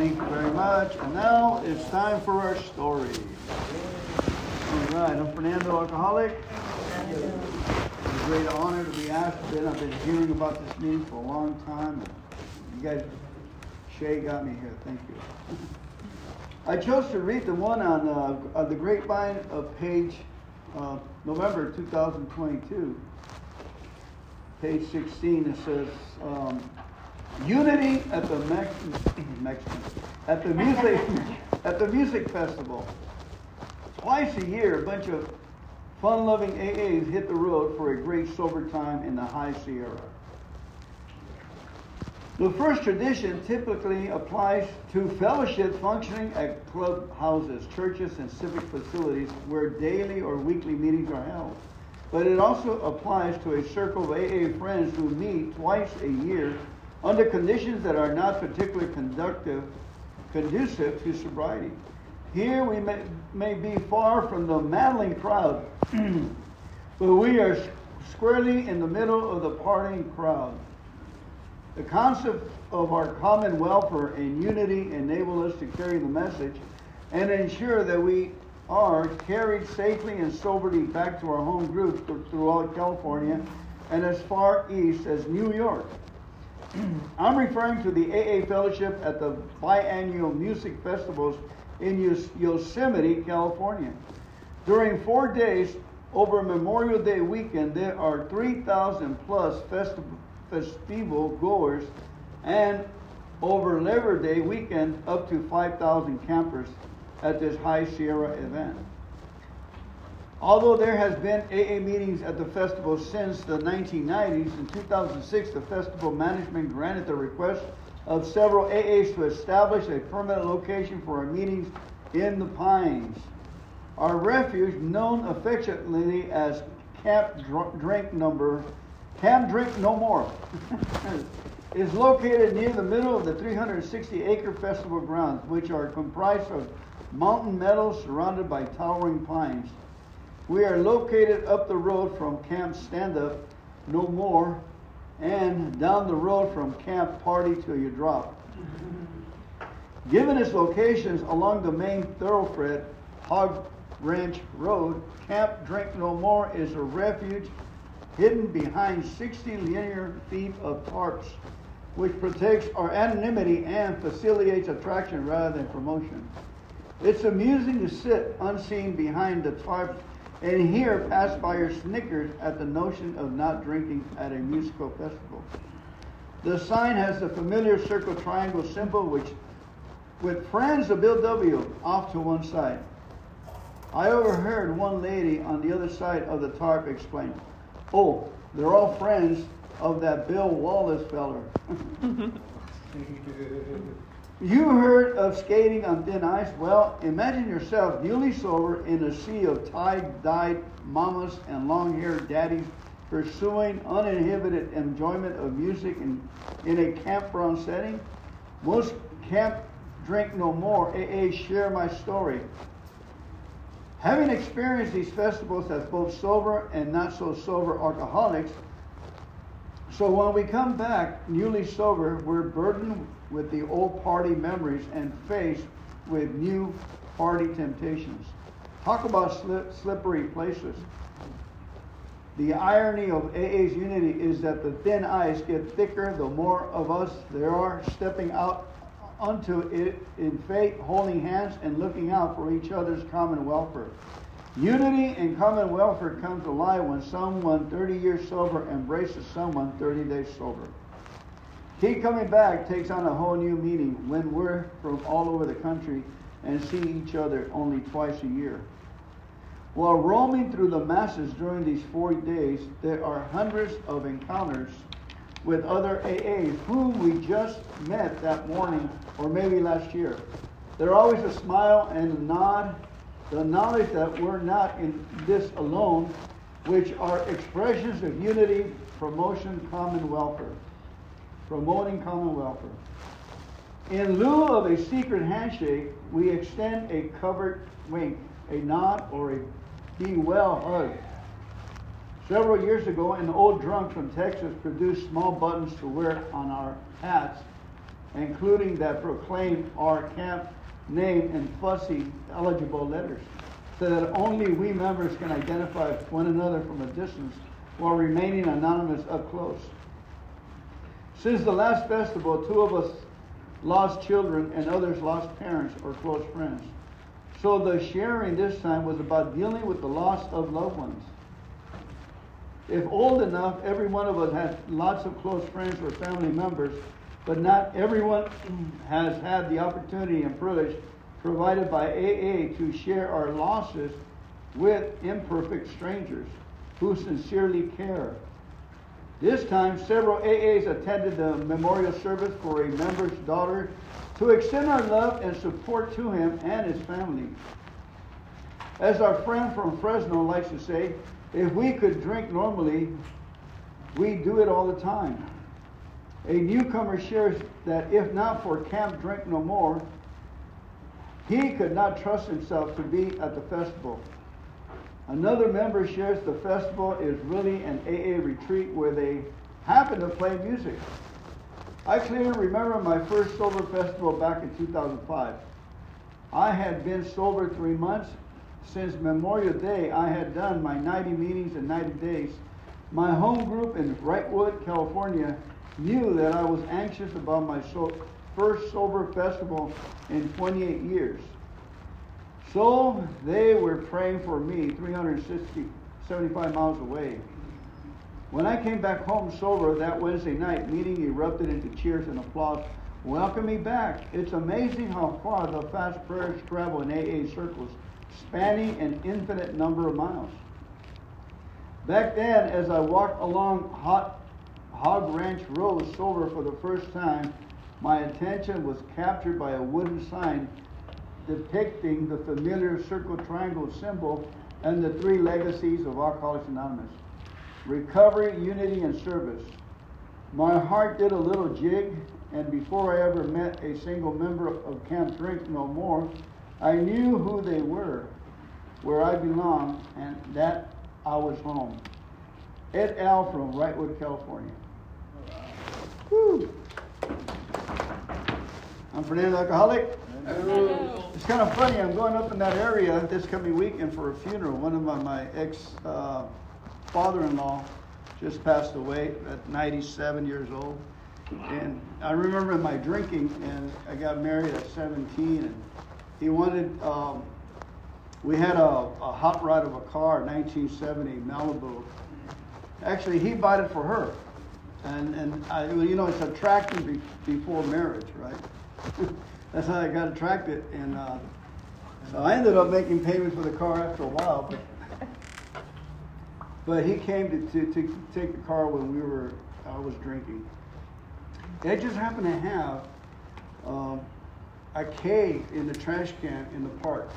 Thank you very much. And now it's time for our story. All right, I'm Fernando Alcoholic. It's a great honor to be asked. Ben, I've been hearing about this meeting for a long time. You guys, Shay got me here. Thank you. I chose to read the one on, uh, on the grapevine of page uh, November 2022, page 16. It says, um, "Unity at the Mex- Mexican at the music at the music festival. Twice a year, a bunch of fun-loving AAs hit the road for a great sober time in the High Sierra." The first tradition typically applies to fellowships functioning at clubhouses, churches, and civic facilities where daily or weekly meetings are held. But it also applies to a circle of AA friends who meet twice a year under conditions that are not particularly conductive, conducive to sobriety. Here we may, may be far from the maddling crowd, but we are squarely in the middle of the partying crowd. The concept of our common welfare and unity enable us to carry the message and ensure that we are carried safely and soberly back to our home groups throughout California and as far east as New York. Mm. I'm referring to the AA Fellowship at the biannual music festivals in Yosemite, California. During four days over Memorial Day weekend, there are 3,000 plus festivals festival goers, and over Labor Day weekend, up to 5,000 campers at this High Sierra event. Although there has been AA meetings at the festival since the 1990s, in 2006 the festival management granted the request of several AAs to establish a permanent location for our meetings in the Pines. Our refuge, known affectionately as Camp Drink Number Camp Drink No More is located near the middle of the 360 acre festival grounds, which are comprised of mountain meadows surrounded by towering pines. We are located up the road from Camp Stand Up No More and down the road from Camp Party Till You Drop. Given its locations along the main thoroughfare, Hog Ranch Road, Camp Drink No More is a refuge hidden behind 60 linear feet of tarps, which protects our anonymity and facilitates attraction rather than promotion. It's amusing to sit unseen behind the tarps and hear passbyers snickers at the notion of not drinking at a musical festival. The sign has the familiar circle triangle symbol, which, with friends of Bill W. off to one side. I overheard one lady on the other side of the tarp explain, Oh, they're all friends of that Bill Wallace feller. you heard of skating on thin ice? Well, imagine yourself newly sober in a sea of tie-dyed mamas and long-haired daddies pursuing uninhibited enjoyment of music in, in a campground setting. Most camp drink no more. AA share my story. Having experienced these festivals as both sober and not so sober alcoholics, so when we come back newly sober, we're burdened with the old party memories and faced with new party temptations. Talk about slip, slippery places. The irony of AA's unity is that the thin ice get thicker the more of us there are stepping out unto it in faith, holding hands and looking out for each other's common welfare. Unity and common welfare comes alive when someone 30 years sober embraces someone 30 days sober. Keep coming back takes on a whole new meaning when we're from all over the country and see each other only twice a year. While roaming through the masses during these 40 days, there are hundreds of encounters with other AAs whom we just met that morning or maybe last year. There are always a smile and a nod, the knowledge that we're not in this alone, which are expressions of unity, promotion, common welfare. Promoting common welfare. In lieu of a secret handshake, we extend a covert wink, a nod, or a be well hug Several years ago, an old drunk from Texas produced small buttons to wear on our hats including that proclaim our camp name in fussy, eligible letters, so that only we members can identify one another from a distance while remaining anonymous up close. Since the last festival, two of us lost children and others lost parents or close friends. So the sharing this time was about dealing with the loss of loved ones. If old enough, every one of us has lots of close friends or family members, but not everyone has had the opportunity and privilege provided by AA to share our losses with imperfect strangers who sincerely care. This time, several AAs attended the memorial service for a member's daughter to extend our love and support to him and his family. As our friend from Fresno likes to say, if we could drink normally, we'd do it all the time. A newcomer shares that if not for Camp Drink No More, he could not trust himself to be at the festival. Another member shares the festival is really an AA retreat where they happen to play music. I clearly remember my first sober festival back in 2005. I had been sober three months. Since Memorial Day, I had done my 90 meetings in 90 days. My home group in Wrightwood, California, knew that I was anxious about my so- first sober festival in 28 years. So they were praying for me 360, 75 miles away. When I came back home sober that Wednesday night, meeting erupted into cheers and applause. Welcome me back. It's amazing how far the fast prayers travel in AA circles, spanning an infinite number of miles. Back then, as I walked along Hot Hog Ranch Road sober for the first time, my attention was captured by a wooden sign depicting the familiar circle triangle symbol and the three legacies of Alcoholics Anonymous recovery, unity, and service. My heart did a little jig, and before I ever met a single member of Camp Drink No More, I knew who they were, where I belonged, and that I was home. Ed Al from Wrightwood, California. Woo. I'm Fernando Alcoholic. It's kind of funny. I'm going up in that area this coming weekend for a funeral. One of my, my ex uh, father-in-law just passed away at 97 years old. And I remember my drinking, and I got married at 17, and he wanted. Um, we had a, a hot rod of a car, 1970 Malibu. Actually, he bought it for her, and and I, you know it's attracting be, before marriage, right? That's how I got attracted, and uh, so I ended up making payments for the car after a while. But, but he came to, to, to take the car when we were I was drinking. It just happened to have um, a keg in the trash can in the park.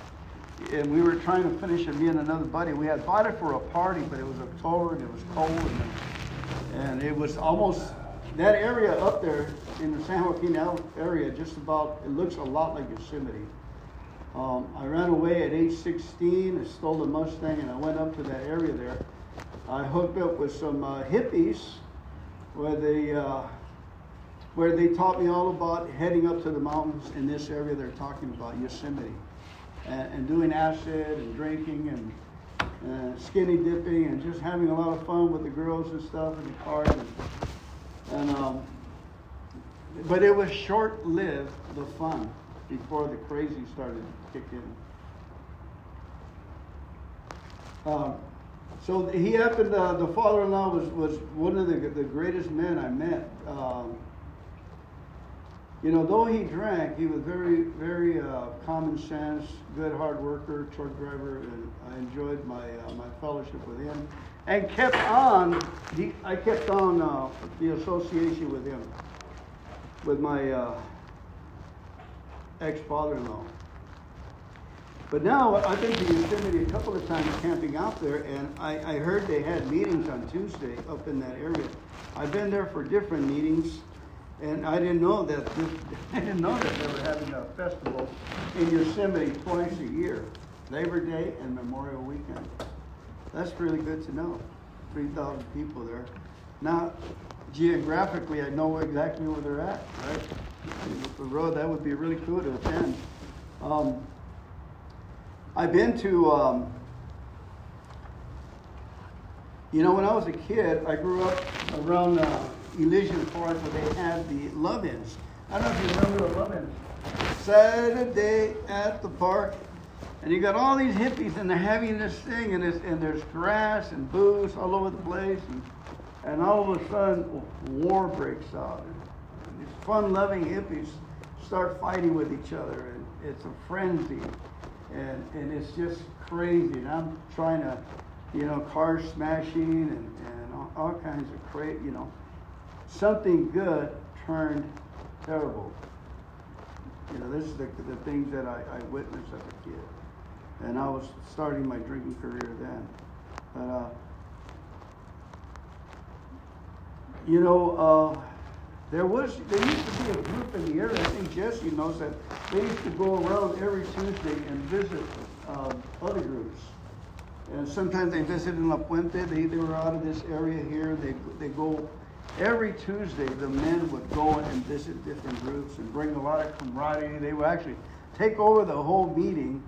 And we were trying to finish it, me and another buddy. We had bought it for a party, but it was October and it was cold. And, and it was almost, that area up there in the San Joaquin area, just about, it looks a lot like Yosemite. Um, I ran away at age 16, I stole a Mustang, and I went up to that area there. I hooked up with some uh, hippies where they, uh, where they taught me all about heading up to the mountains in this area they're talking about, Yosemite, and, and doing acid and drinking and uh, skinny dipping and just having a lot of fun with the girls and stuff in the car. And, and um, but it was short-lived, the fun, before the crazy started to kick in. Um, so he happened. Uh, the father-in-law was was one of the the greatest men I met. Um, you know, though he drank, he was very, very uh, common sense, good hard worker, truck driver, and I enjoyed my uh, my fellowship with him, and kept on. He, I kept on uh, the association with him, with my uh, ex father-in-law. But now I've been to Yosemite a couple of times camping out there, and I, I heard they had meetings on Tuesday up in that area. I've been there for different meetings, and I didn't know that this, I didn't know that they were having a festival in Yosemite twice a year, Labor Day and Memorial Weekend. That's really good to know. Three thousand people there. Now, geographically, I know exactly where they're at, right? the road, that would be really cool to attend. Um, I've been to, um, you know, when I was a kid, I grew up around uh, Elysian Forest where they had the love-ins. I don't know if you remember the love-ins. Saturday at the park, and you got all these hippies, and they're having this thing, and, and there's grass and booze all over the place, and, and all of a sudden, war breaks out. And these fun-loving hippies start fighting with each other, and it's a frenzy, and, and it's just crazy. And I'm trying to, you know, cars smashing and, and all, all kinds of crazy, you know, something good turned terrible. You know, this is the, the things that I, I witnessed as a kid. And I was starting my drinking career then. But, uh, you know, uh, there was, there used to be a group in the area, I think Jesse knows that, they used to go around every Tuesday and visit uh, other groups. And sometimes they visited in La Puente, they, they were out of this area here, they, they go, every Tuesday, the men would go and visit different groups and bring a lot of camaraderie. They would actually take over the whole meeting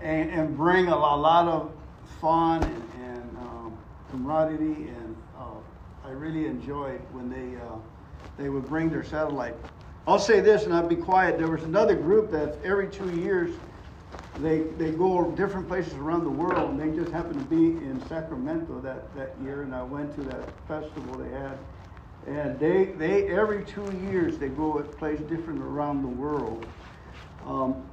and, and bring a, lot- lot of fun and, and um, camaraderie. And I really enjoyed when they uh, they would bring their satellite. I'll say this, and I'll be quiet. There was another group that every two years they they go different places around the world, and they just happened to be in Sacramento that that year, and I went to that festival they had. And they they every two years they go a place different around the world. Um,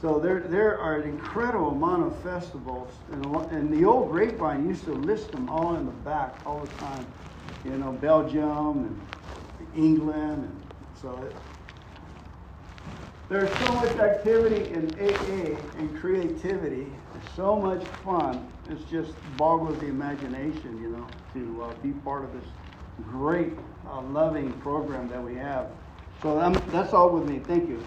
so there, there are an incredible amount of festivals, and, and the old grapevine used to list them all in the back all the time. You know, Belgium and England, and so it, there's so much activity in AA and creativity. So much fun. It's just boggles the imagination, you know, to uh, be part of this great, uh, loving program that we have. So um, that's all with me. Thank you.